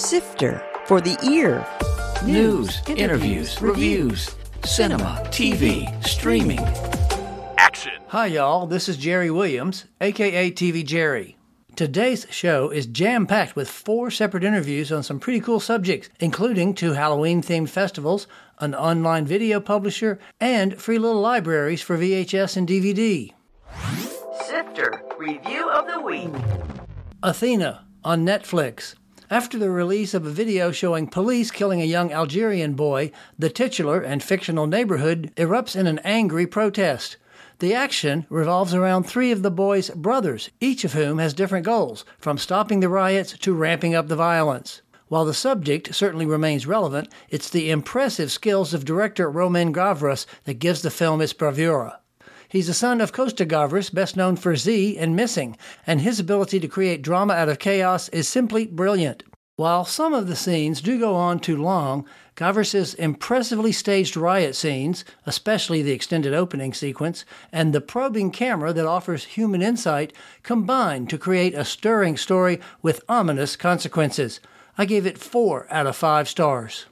Sifter for the ear. News, interviews, reviews, cinema, TV, streaming. Action. Hi, y'all. This is Jerry Williams, aka TV Jerry. Today's show is jam packed with four separate interviews on some pretty cool subjects, including two Halloween themed festivals, an online video publisher, and free little libraries for VHS and DVD. Sifter Review of the Week. Athena on Netflix. After the release of a video showing police killing a young Algerian boy, the titular and fictional neighborhood erupts in an angry protest. The action revolves around three of the boy's brothers, each of whom has different goals, from stopping the riots to ramping up the violence. While the subject certainly remains relevant, it's the impressive skills of director Romain Gavras that gives the film its bravura. He's the son of Costa best known for Z and Missing, and his ability to create drama out of chaos is simply brilliant. While some of the scenes do go on too long, Gavras' impressively staged riot scenes, especially the extended opening sequence, and the probing camera that offers human insight combine to create a stirring story with ominous consequences. I gave it four out of five stars.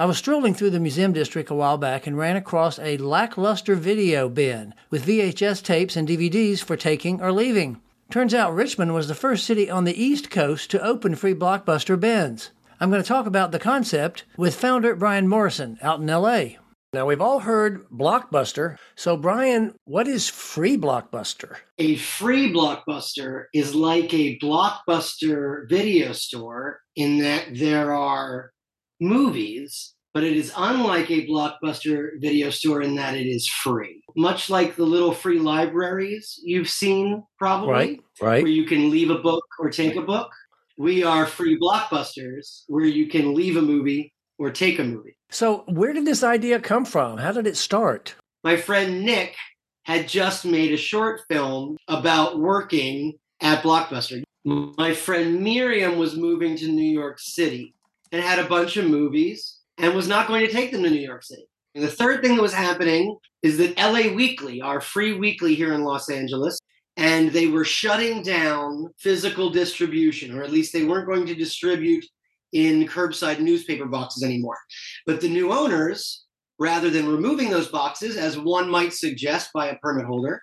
I was strolling through the museum district a while back and ran across a lackluster video bin with VHS tapes and DVDs for taking or leaving. Turns out Richmond was the first city on the East Coast to open free blockbuster bins. I'm going to talk about the concept with founder Brian Morrison out in LA. Now, we've all heard Blockbuster. So, Brian, what is free Blockbuster? A free Blockbuster is like a Blockbuster video store in that there are movies, but it is unlike a Blockbuster video store in that it is free. Much like the little free libraries you've seen, probably, Right, right. where you can leave a book or take a book. We are free Blockbusters where you can leave a movie or take a movie. So, where did this idea come from? How did it start? My friend Nick had just made a short film about working at Blockbuster. My friend Miriam was moving to New York City and had a bunch of movies and was not going to take them to New York City. And the third thing that was happening is that LA Weekly, our free weekly here in Los Angeles, and they were shutting down physical distribution, or at least they weren't going to distribute in curbside newspaper boxes anymore. But the new owners, rather than removing those boxes, as one might suggest by a permit holder,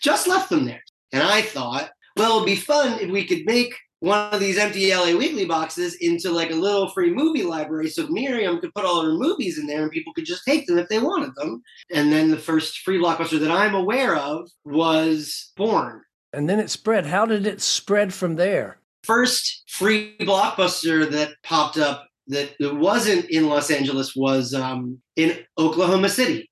just left them there. And I thought, well, it'd be fun if we could make one of these empty LA Weekly boxes into like a little free movie library so Miriam could put all her movies in there and people could just take them if they wanted them. And then the first free blockbuster that I'm aware of was born. And then it spread. How did it spread from there? First free blockbuster that popped up that wasn't in Los Angeles was um, in Oklahoma City.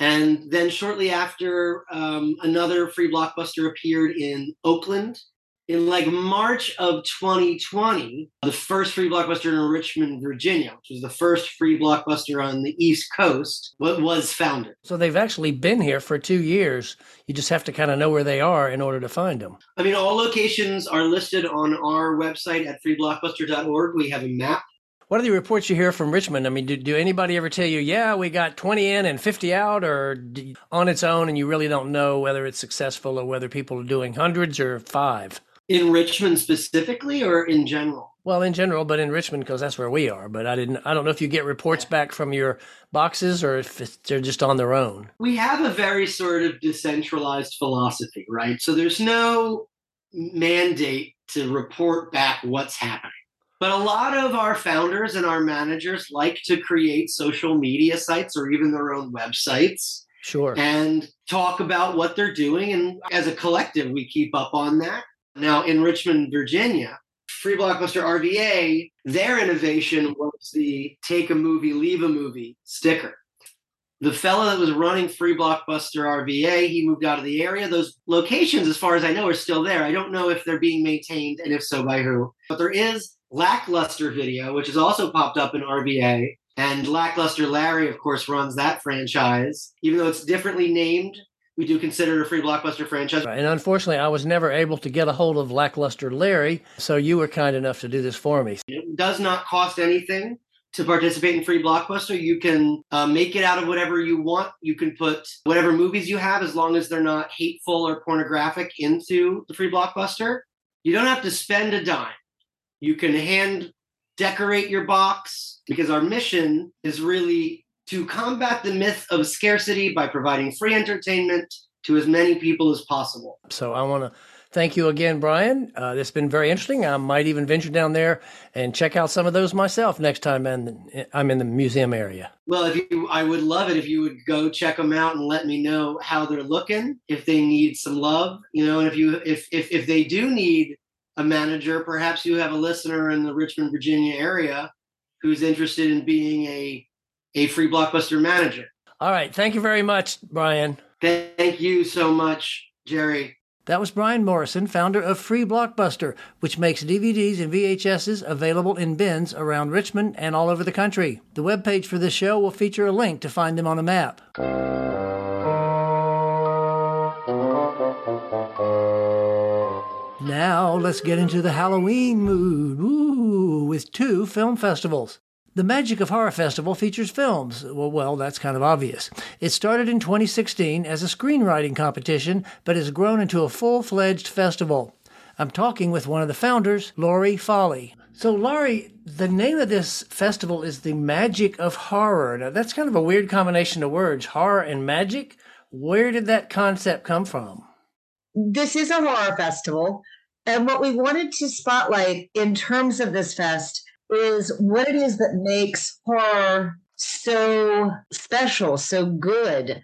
And then shortly after, um, another free blockbuster appeared in Oakland. In like March of 2020, the first free blockbuster in Richmond, Virginia, which was the first free blockbuster on the East Coast, what was founded. So, they've actually been here for two years. You just have to kind of know where they are in order to find them. I mean, all locations are listed on our website at freeblockbuster.org. We have a map What are the reports you hear from Richmond? I mean, do, do anybody ever tell you, yeah, we got 20 in and 50 out, or on its own, and you really don't know whether it's successful or whether people are doing hundreds or five? In Richmond specifically or in general. Well, in general, but in Richmond because that's where we are. But I didn't. I don't know if you get reports back from your boxes or if they're just on their own. We have a very sort of decentralized philosophy, right? So there's no mandate to report back what's happening. But a lot of our founders and our managers like to create social media sites or even their own websites Sure. and talk about what they're doing. And as a collective, we keep up on that. Now, in Richmond, Virginia, Free Blockbuster RVA, their innovation was the take a movie, leave a movie sticker. The fellow that was running Free Blockbuster RVA, he moved out of the area. Those locations, as far as I know, are still there. I don't know if they're being maintained and if so, by who. But there is Lackluster Video, which has also popped up in RVA. And Lackluster Larry, of course, runs that franchise. Even though it's differently named, we do consider it a free blockbuster franchise. And unfortunately, I was never able to get a hold of Lackluster Larry, so you were kind enough to do this for me. It does not cost anything to participate in Free Blockbuster. You can uh, make it out of whatever you want. You can put whatever movies you have, as long as they're not hateful or pornographic, into the Free Blockbuster. You don't have to spend a dime. You can hand decorate your box because our mission is really to combat the myth of scarcity by providing free entertainment to as many people as possible. So I want to thank you again, Brian. Uh, it's been very interesting. I might even venture down there and check out some of those myself next time I'm, I'm in the museum area. Well, if you, I would love it if you would go check them out and let me know how they're looking, if they need some love, you know, and if you if if if they do need a manager, perhaps you have a listener in the Richmond, Virginia area who's interested in being a a free blockbuster manager. All right, thank you very much, Brian. Thank you so much, Jerry. That was Brian Morrison, founder of Free Blockbuster, which makes DVDs and VHSs available in bins around Richmond and all over the country. The webpage for this show will feature a link to find them on a map. Now let's get into the Halloween mood. Ooh, with two film festivals. The Magic of Horror Festival features films. Well, well, that's kind of obvious. It started in 2016 as a screenwriting competition, but has grown into a full fledged festival. I'm talking with one of the founders, Laurie Foley. So, Laurie, the name of this festival is the Magic of Horror. Now, that's kind of a weird combination of words horror and magic. Where did that concept come from? This is a horror festival. And what we wanted to spotlight in terms of this fest is what it is that makes horror so special, so good.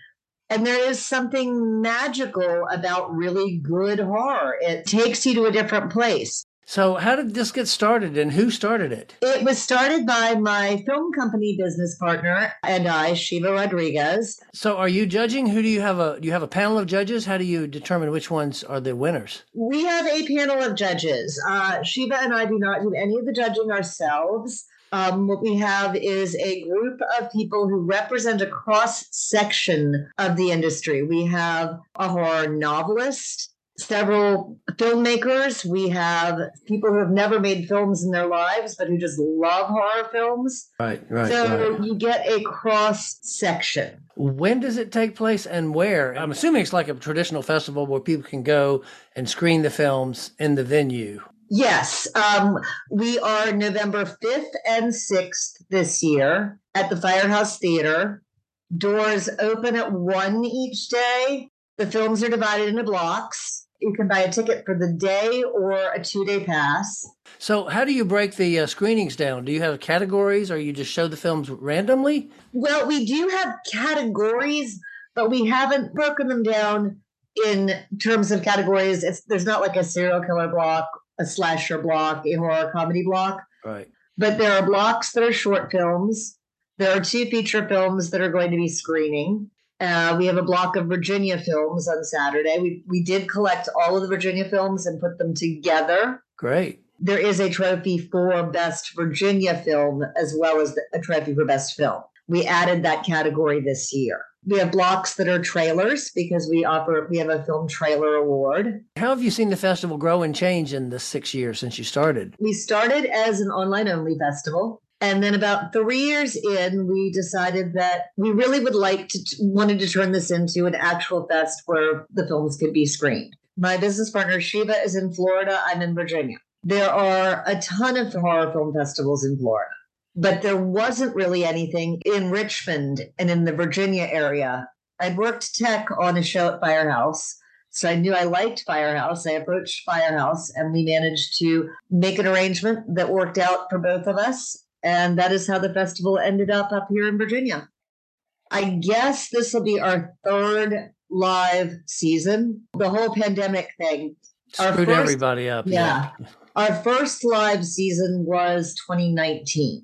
And there is something magical about really good horror. It takes you to a different place. So, how did this get started and who started it? It was started by my film company business partner and I, Shiva Rodriguez. So, are you judging? Who do you have a do you have a panel of judges? How do you determine which ones are the winners? We have a panel of judges. Uh, Shiva and I do not do any of the judging ourselves. Um, what we have is a group of people who represent a cross section of the industry. We have a horror novelist, several filmmakers. We have people who have never made films in their lives, but who just love horror films. Right, right. So right. you get a cross section. When does it take place and where? I'm assuming it's like a traditional festival where people can go and screen the films in the venue. Yes, um, we are November 5th and 6th this year at the Firehouse Theater. Doors open at 1 each day. The films are divided into blocks you can buy a ticket for the day or a two day pass. So, how do you break the uh, screenings down? Do you have categories or you just show the films randomly? Well, we do have categories, but we haven't broken them down in terms of categories. It's, there's not like a serial killer block, a slasher block, a horror comedy block. Right. But there are blocks that are short films. There are two feature films that are going to be screening. Uh, we have a block of Virginia films on Saturday. We we did collect all of the Virginia films and put them together. Great. There is a trophy for best Virginia film as well as a trophy for best film. We added that category this year. We have blocks that are trailers because we offer we have a film trailer award. How have you seen the festival grow and change in the six years since you started? We started as an online only festival. And then about three years in, we decided that we really would like to wanted to turn this into an actual fest where the films could be screened. My business partner Shiva is in Florida. I'm in Virginia. There are a ton of horror film festivals in Florida, but there wasn't really anything in Richmond and in the Virginia area. I'd worked tech on a show at Firehouse. So I knew I liked Firehouse. I approached Firehouse and we managed to make an arrangement that worked out for both of us. And that is how the festival ended up up here in Virginia. I guess this will be our third live season. The whole pandemic thing screwed first, everybody up. Yeah. yeah. Our first live season was 2019,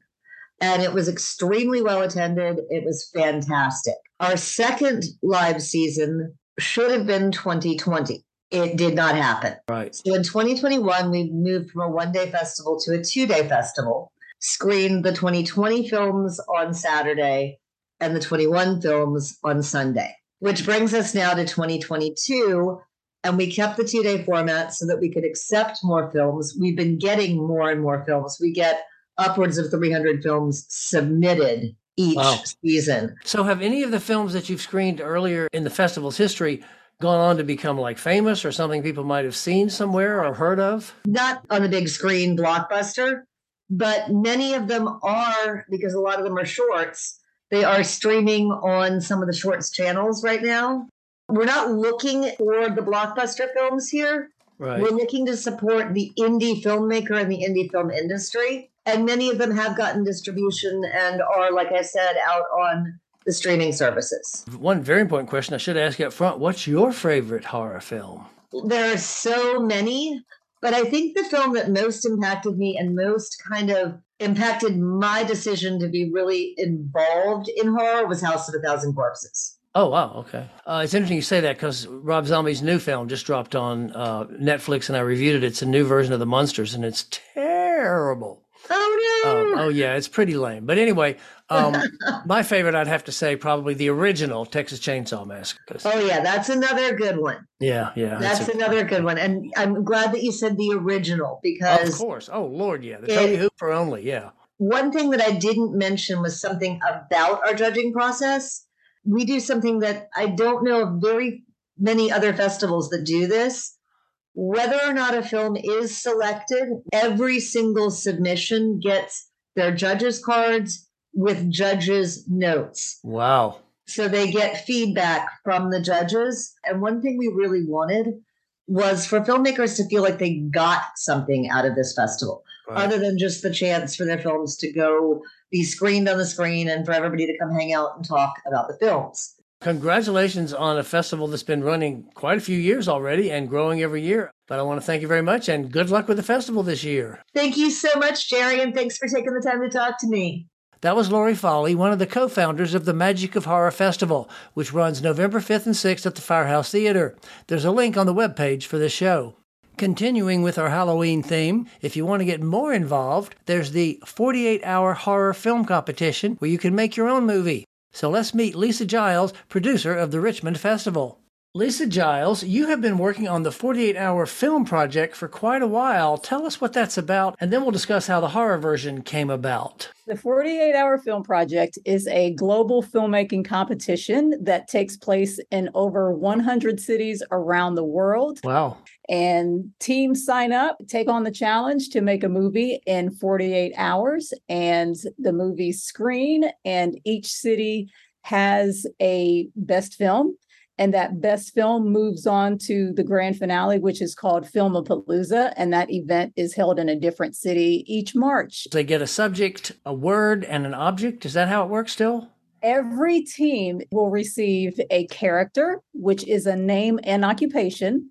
and it was extremely well attended. It was fantastic. Our second live season should have been 2020. It did not happen. Right. So in 2021, we moved from a one day festival to a two day festival screened the 2020 films on Saturday and the 21 films on Sunday, which brings us now to 2022. And we kept the two day format so that we could accept more films. We've been getting more and more films. We get upwards of 300 films submitted each wow. season. So, have any of the films that you've screened earlier in the festival's history gone on to become like famous or something people might have seen somewhere or heard of? Not on the big screen blockbuster, but many of them are because a lot of them are shorts. They are streaming on some of the shorts channels right now. We're not looking for the blockbuster films here. Right. We're looking to support the indie filmmaker and the indie film industry. And many of them have gotten distribution and are, like I said, out on the streaming services. One very important question I should ask you up front what's your favorite horror film? There are so many, but I think the film that most impacted me and most kind of impacted my decision to be really involved in horror was House of a Thousand Corpses. Oh wow, okay. Uh, it's interesting you say that because Rob Zombie's new film just dropped on uh, Netflix, and I reviewed it. It's a new version of The Munsters, and it's terrible. Oh no! Um, oh yeah, it's pretty lame. But anyway, um, my favorite, I'd have to say, probably the original Texas Chainsaw Massacre. oh yeah, that's another good one. Yeah, yeah, That's a- another good one, and I'm glad that you said the original because, Of course. Oh Lord, yeah, the Tobe Hooper only. Yeah. one thing that I didn't mention was something about our judging process. We do something that I don't know of very many other festivals that do this. Whether or not a film is selected, every single submission gets their judges' cards with judges' notes. Wow. So they get feedback from the judges. And one thing we really wanted was for filmmakers to feel like they got something out of this festival Right. other than just the chance for their films to go be screened on the screen and for everybody to come hang out and talk about the films. Congratulations on a festival that's been running quite a few years already and growing every year. But I want to thank you very much and good luck with the festival this year. Thank you so much, Jerry, and thanks for taking the time to talk to me. That was Lori Foley, one of the co founders of the Magic of Horror Festival, which runs November 5th and 6th at the Firehouse Theater. There's a link on the webpage for this show. Continuing with our Halloween theme, if you want to get more involved, there's the 48 hour horror film competition where you can make your own movie. So let's meet Lisa Giles, producer of the Richmond Festival. Lisa Giles, you have been working on the 48 hour film project for quite a while. Tell us what that's about, and then we'll discuss how the horror version came about. The 48 Hour Film Project is a global filmmaking competition that takes place in over 100 cities around the world. Wow. And teams sign up, take on the challenge to make a movie in 48 hours, and the movie screen, and each city has a best film. And that best film moves on to the grand finale, which is called Film of Filmapalooza. And that event is held in a different city each March. They get a subject, a word, and an object. Is that how it works still? Every team will receive a character, which is a name and occupation,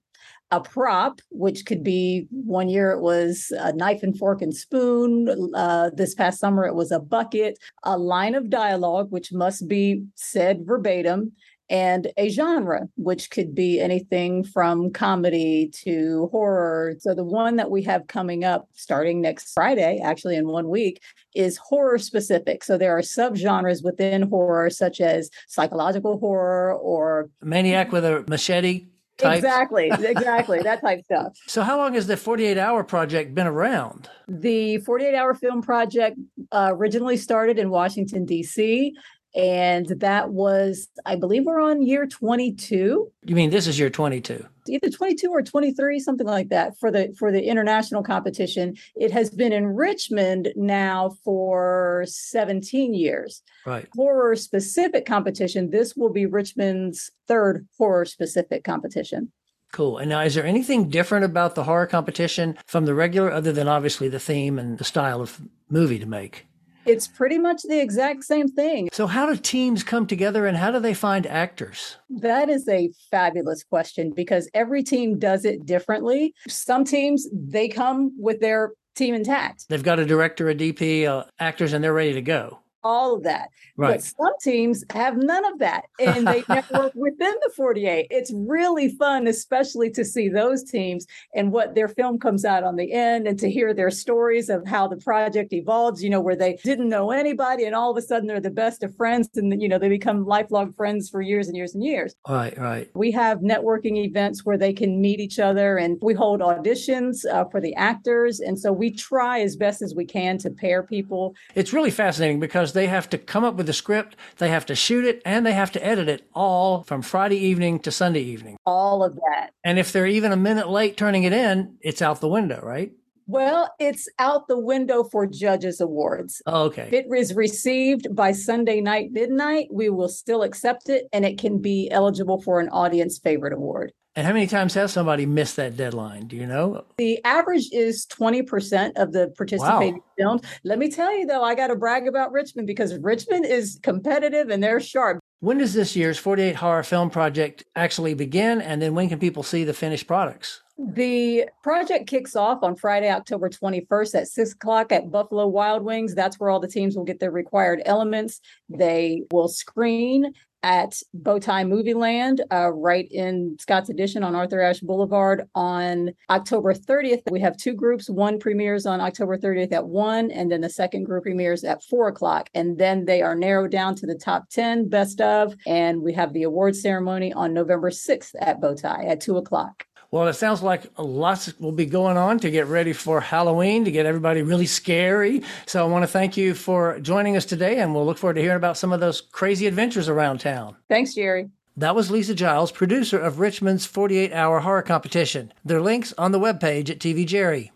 a prop, which could be one year it was a knife and fork and spoon. Uh, this past summer it was a bucket, a line of dialogue, which must be said verbatim, and a genre, which could be anything from comedy to horror. So the one that we have coming up starting next Friday, actually in one week, is horror specific. So there are subgenres within horror, such as psychological horror or Maniac with a machete type. exactly, exactly that type stuff. So, how long has the 48 hour project been around? The 48 Hour Film Project uh, originally started in Washington, D.C. And that was, I believe, we're on year 22. You mean this is year 22? either 22 or 23 something like that for the for the international competition it has been in richmond now for 17 years Right. horror specific competition this will be richmond's third horror specific competition Cool. And now, is there anything different about the horror competition from the regular, other than obviously the theme and the style of movie to make? It's pretty much the exact same thing So, how do teams come together and how do they find actors? That is a fabulous question because every team does it differently. Some teams, they come with their team intact, They've got a director, a DP, uh, actors, and they're ready to go. All of that. Right. But some teams have none of that and they network within the 48. It's really fun, especially to see those teams and what their film comes out on the end and to hear their stories of how the project evolves, you know, where they didn't know anybody and all of a sudden they're the best of friends and, you know, they become lifelong friends for years and years and years. Right, right. We have networking events where they can meet each other and we hold auditions uh, for the actors. And so we try as best as we can to pair people. It's really fascinating because they have to come up with the script, they have to shoot it, and they have to edit it all from Friday evening to Sunday evening. All of that. And if they're even a minute late turning it in, it's out the window, right? Well, it's out the window for judges' awards. Oh, okay. If it is received by Sunday night midnight, we will still accept it and it can be eligible for an audience favorite award. And how many times has somebody missed that deadline? Do you know? The average is 20% of the participating Wow. films. Let me tell you though, I got to brag about Richmond because Richmond is competitive and they're sharp. When does this year's 48 Horror Film Project actually begin? And then when can people see the finished products? The project kicks off on Friday, October 21st at 6 o'clock at Buffalo Wild Wings. That's where all the teams will get their required elements. They will screen at Bowtie Movie Land, uh, right in Scott's Addition on Arthur Ashe Boulevard on October 30th. We have two groups. One premieres on October 30th at 1, and then the second group premieres at 4 o'clock. And then they are narrowed down to the top 10 best of. And we have the award ceremony on November 6th at Bowtie at 2 o'clock. Well, it sounds like lots will be going on to get ready for Halloween, to get everybody really scary. So I want to thank you for joining us today, and we'll look forward to hearing about some of those crazy adventures around town. Thanks, Jerry. That was Lisa Giles, producer of Richmond's 48 hour horror competition. Their links on the webpage at TV Jerry.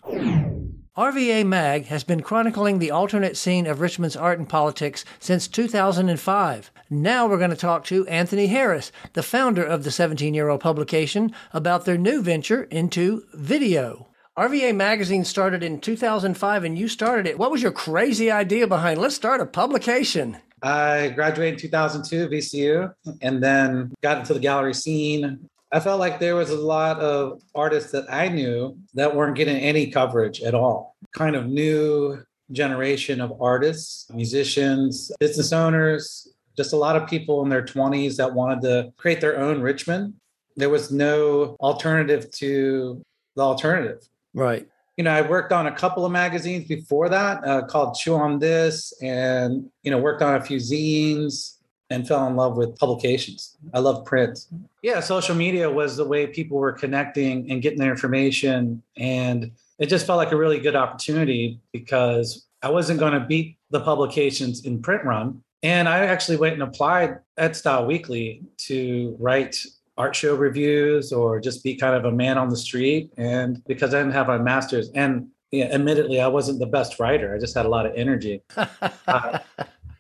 RVA Mag has been chronicling the alternate scene of Richmond's art and politics since 2005. Now we're going to talk to Anthony Harris, the founder of the 17 year old publication, about their new venture into video. RVA Magazine started in 2005 and you started it. What was your crazy idea behind let's start a publication? I graduated in 2002 at VCU and then got into the gallery scene. I felt like there was a lot of artists that I knew that weren't getting any coverage at all. Kind of new generation of artists, musicians, business owners, just a lot of people in their 20s that wanted to create their own Richmond. There was no alternative to the alternative Right. you know, I worked on a couple of magazines before that uh, called Chew on This, and you know, worked on a few zines and fell in love with publications. I love print. Yeah, social media was the way people were connecting and getting their information, and it just felt like a really good opportunity because I wasn't going to beat the publications in print run. And I actually went and applied at Style Weekly to write art show reviews or just be kind of a man on the street. And because I didn't have my master's, and yeah, admittedly, I wasn't the best writer, I just had a lot of energy. Uh,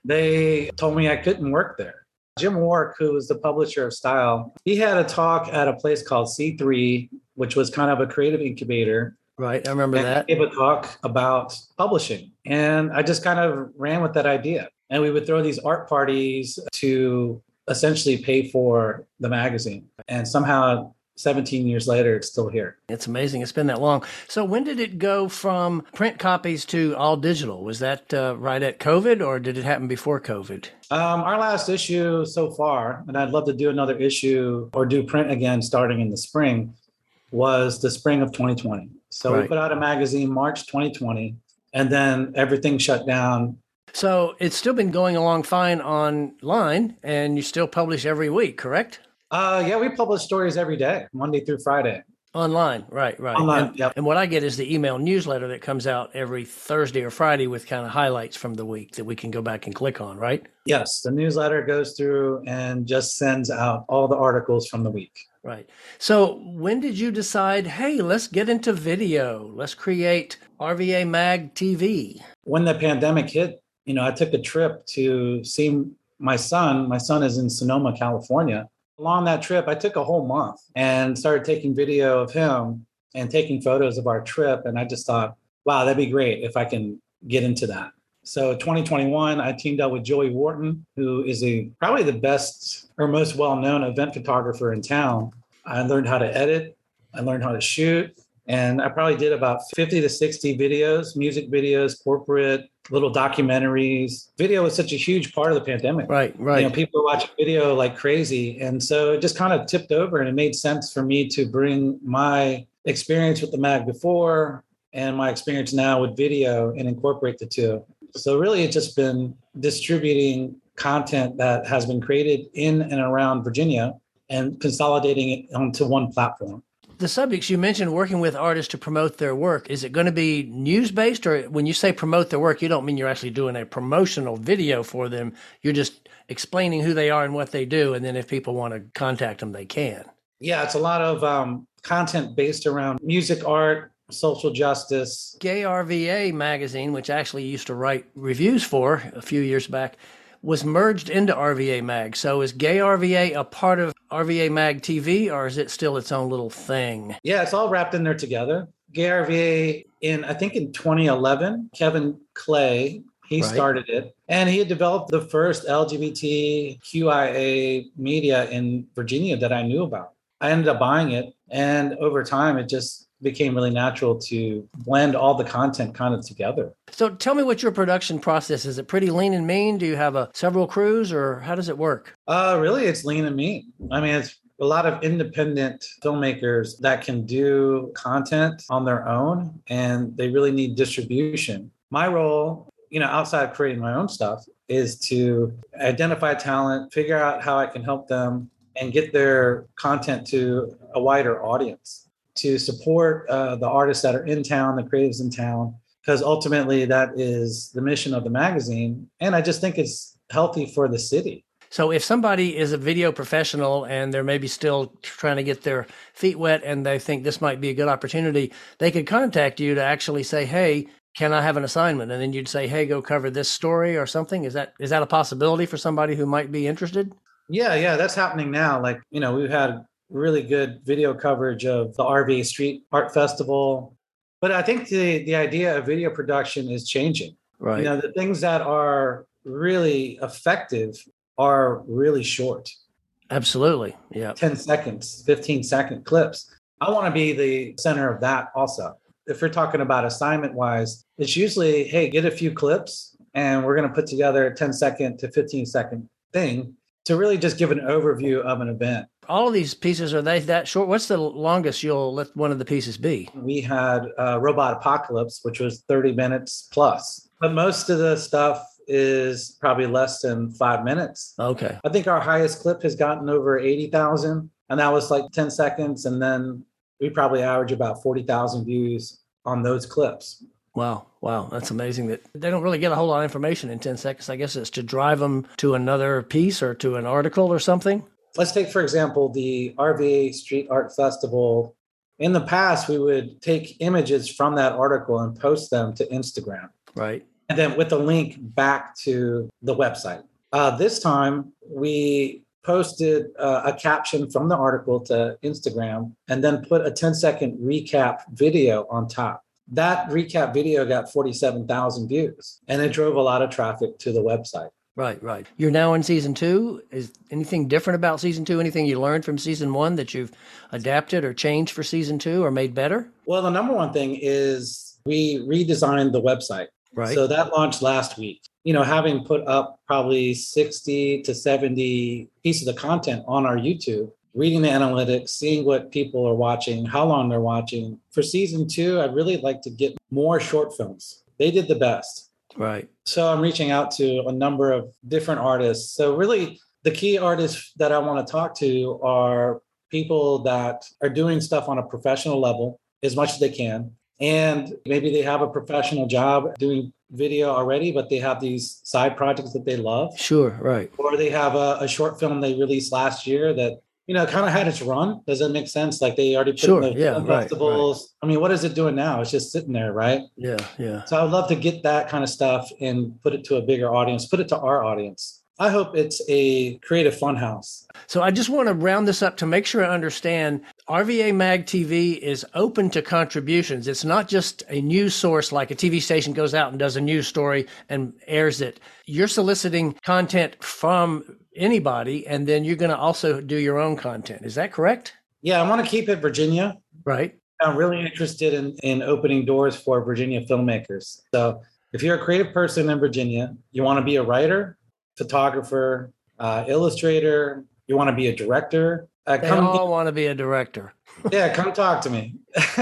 they told me I couldn't work there. Jim Wark, who was the publisher of Style, he had a talk at a place called C3, which was kind of a creative incubator. Right. I remember that. he gave a talk about publishing. And I just kind of ran with that idea. And we would throw these art parties to essentially pay for the magazine. And somehow 17 years later, it's still here. It's amazing. It's been that long. So when did it go from print copies to all digital? Was that uh, right at COVID or did it happen before COVID? Um, our last issue so far, and I'd love to do another issue or do print again starting in the spring, was the spring of 2020. So we put out a magazine March 2020, and then everything shut down. So it's still been going along fine online and you still publish every week, correct? Uh, yeah, we publish stories every day, Monday through Friday. Online, right, right. Online, and, yep. and what I get is the email newsletter that comes out every Thursday or Friday with kind of highlights from the week that we can go back and click on, right? Yes, the newsletter goes through and just sends out all the articles from the week. Right. So when did you decide, hey, let's get into video? Let's create RVA Mag TV. When the pandemic hit, you know, I took a trip to see my son. My son is in Sonoma, California. Along that trip, I took a whole month and started taking video of him and taking photos of our trip. And I just thought, wow, that'd be great if I can get into that. So 2021, I teamed up with Joey Wharton, who is a probably the best or most well-known event photographer in town. I learned how to edit, I learned how to shoot, and I probably did about 50 to 60 videos, music videos, corporate, little documentaries. Video was such a huge part of the pandemic. Right, right. You know, people were watching video like crazy. And so it just kind of tipped over and it made sense for me to bring my experience with the mag before and my experience now with video and incorporate the two. So really it's just been distributing content that has been created in and around Virginia and consolidating it onto one platform. The subjects you mentioned working with artists to promote their work, is it going to be news based or when you say promote their work, you don't mean you're actually doing a promotional video for them. You're just explaining who they are and what they do. And then if people want to contact them, they can. Yeah, it's a lot of um, content based around music, art, social justice. Gay RVA magazine, which I actually used to write reviews for a few years back, was merged into RVA Mag. So is Gay RVA a part of RVA Mag TV or is it still its own little thing? Yeah, it's all wrapped in there together. Gay RVA in I think in 2011, Kevin Clay he right. started it and he had developed the first LGBTQIA media in Virginia that I knew about. I ended up buying it and over time it just became really natural to blend all the content kind of together. So tell me what your production process is. It pretty lean and mean? Do you have a several crews or how does it work? Uh really it's lean and mean. I mean it's a lot of independent filmmakers that can do content on their own and they really need distribution. My role, you know, outside of creating my own stuff is to identify talent, figure out how I can help them and get their content to a wider audience to support uh, the artists that are in town, the creatives in town, because ultimately that is the mission of the magazine. And I just think it's healthy for the city. So if somebody is a video professional and they're maybe still trying to get their feet wet and they think this might be a good opportunity, they could contact you to actually say, "Hey, can I have an assignment?" And then you'd say, "Hey, go cover this story or something." Is that is that a possibility for somebody who might be interested? Yeah, yeah, that's happening now. Like, you know, we've had really good video coverage of the RVA Street Art Festival. But I think the, the idea of video production is changing. Right. You know, the things that are really effective are really short. Absolutely. Yeah. 10 seconds, 15 second clips. I want to be the center of that also. If we're talking about assignment wise, it's usually, hey, get a few clips and we're going to put together a 10 second to 15 second thing to really just give an overview of an event all of these pieces are they that short? What's the longest you'll let one of the pieces be? We had uh, Robot Apocalypse, which was 30 minutes plus, but most of the stuff is probably less than five minutes. Okay. I think our highest clip has gotten over 80,000, and that was like 10 seconds. And then we probably average about 40,000 views on those clips. Wow. Wow. That's amazing that they don't really get a whole lot of information in 10 seconds. I guess it's to drive them to another piece or to an article or something let's take, for example, the RVA Street Art Festival. In the past, we would take images from that article and post them to Instagram. Right. And then with a link back to the website. Uh, this time, we posted uh, a caption from the article to Instagram and then put a 10 second recap video on top. That recap video got 47,000 views and it drove a lot of traffic to the website. Right, right. You're now in season two. Is anything different about season two? Anything you learned from season one that you've adapted or changed for season two or made better? Well, the number one thing is we redesigned the website. Right. So that launched last week. You know, having put up probably 60 to 70 pieces of content on our YouTube, reading the analytics, seeing what people are watching, how long they're watching. For season two, I'd really like to get more short films. They did the best Right. So I'm reaching out to a number of different artists. So really the key artists that I want to talk to are people that are doing stuff on a professional level as much as they can. And maybe they have a professional job doing video already, but they have these side projects that they love. Sure, right. Or they have a, a short film they released last year that you know, kind of had its run. Does that make sense? Like they already put sure, in the yeah, right, festivals. Right. I mean, what is it doing now? It's just sitting there, right? Yeah, yeah. So I would love to get that kind of stuff and put it to a bigger audience, put it to our audience. I hope it's a creative funhouse. So I just want to round this up to make sure I understand RVA Mag TV is open to contributions. It's not just a news source like a TV station goes out and does a news story and airs it. You're soliciting content from anybody, and then you're going to also do your own content. Is that correct? Yeah, I want to keep it Virginia. Right. I'm really interested in, in opening doors for Virginia filmmakers. So if you're a creative person in Virginia, you want to be a writer, photographer, uh, illustrator, you want to be a director. Uh, they all want to be a director. yeah, come talk to me.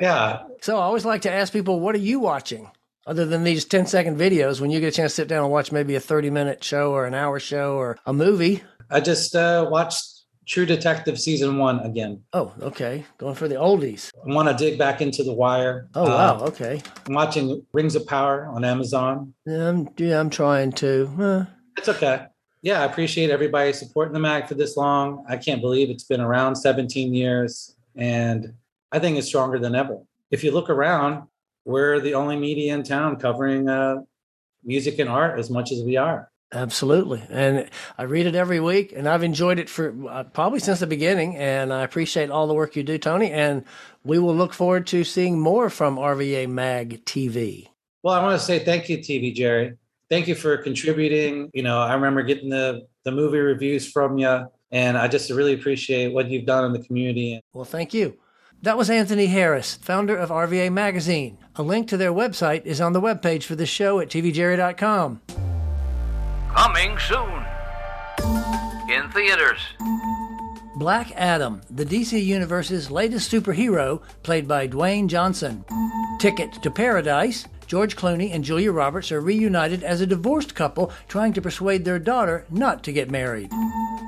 yeah. So I always like to ask people, what are you watching? Other than these 10 second videos when you get a chance to sit down and watch maybe a 30 minute show or an hour show or a movie i just uh, watched True Detective season one again. Oh, okay. Going for the oldies. I want to dig back into The Wire. Oh, wow. Uh, okay. I'm watching Rings of Power on Amazon. Yeah, I'm, yeah, I'm trying to. Uh. It's okay. Yeah, I appreciate everybody supporting the mag for this long. I can't believe it's been around 17 years, and I think it's stronger than ever. If you look around, we're the only media in town covering uh, music and art as much as we are. Absolutely. And I read it every week and I've enjoyed it for uh, probably since the beginning. And I appreciate all the work you do, Tony. And we will look forward to seeing more from RVA Mag TV. Well, I want to say thank you, TV Jerry. Thank you for contributing. You know, I remember getting the, the movie reviews from you. And I just really appreciate what you've done in the community. Well, thank you. That was Anthony Harris, founder of RVA Magazine. A link to their website is on the webpage for the show at tvjerry.com. Coming soon. In theaters. Black Adam, the DC Universe's latest superhero, played by Dwayne Johnson. Ticket to Paradise, George Clooney and Julia Roberts are reunited as a divorced couple trying to persuade their daughter not to get married.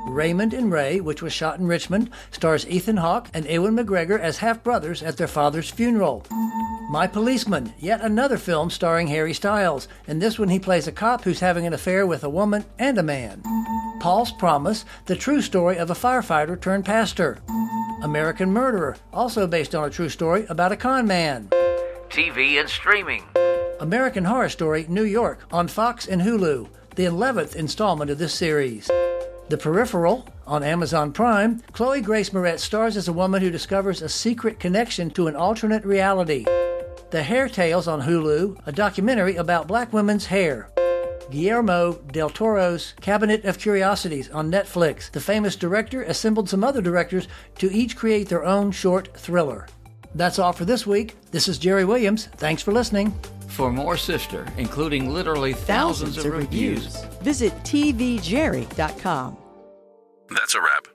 Raymond and Ray, which was shot in Richmond, stars Ethan Hawke and Ewan McGregor as half brothers at their father's funeral. My Policeman, yet another film starring Harry Styles. In this one, he plays a cop who's having an affair with a woman and a man. Paul's Promise, the true story of a firefighter turned pastor. American Murderer, also based on a true story about a con man. TV and streaming. American Horror Story New York on Fox and Hulu, the 11th installment of this series. The Peripheral on Amazon Prime, Chloe Grace Moretz stars as a woman who discovers a secret connection to an alternate reality. The Hair Tales on Hulu, a documentary about black women's hair. Guillermo del Toro's Cabinet of Curiosities on Netflix. The famous director assembled some other directors to each create their own short thriller. That's all for this week. This is Jerry Williams. Thanks for listening. For more Sifter, including literally thousands, thousands of, of reviews, reviews, visit tvjerry.com. That's a wrap.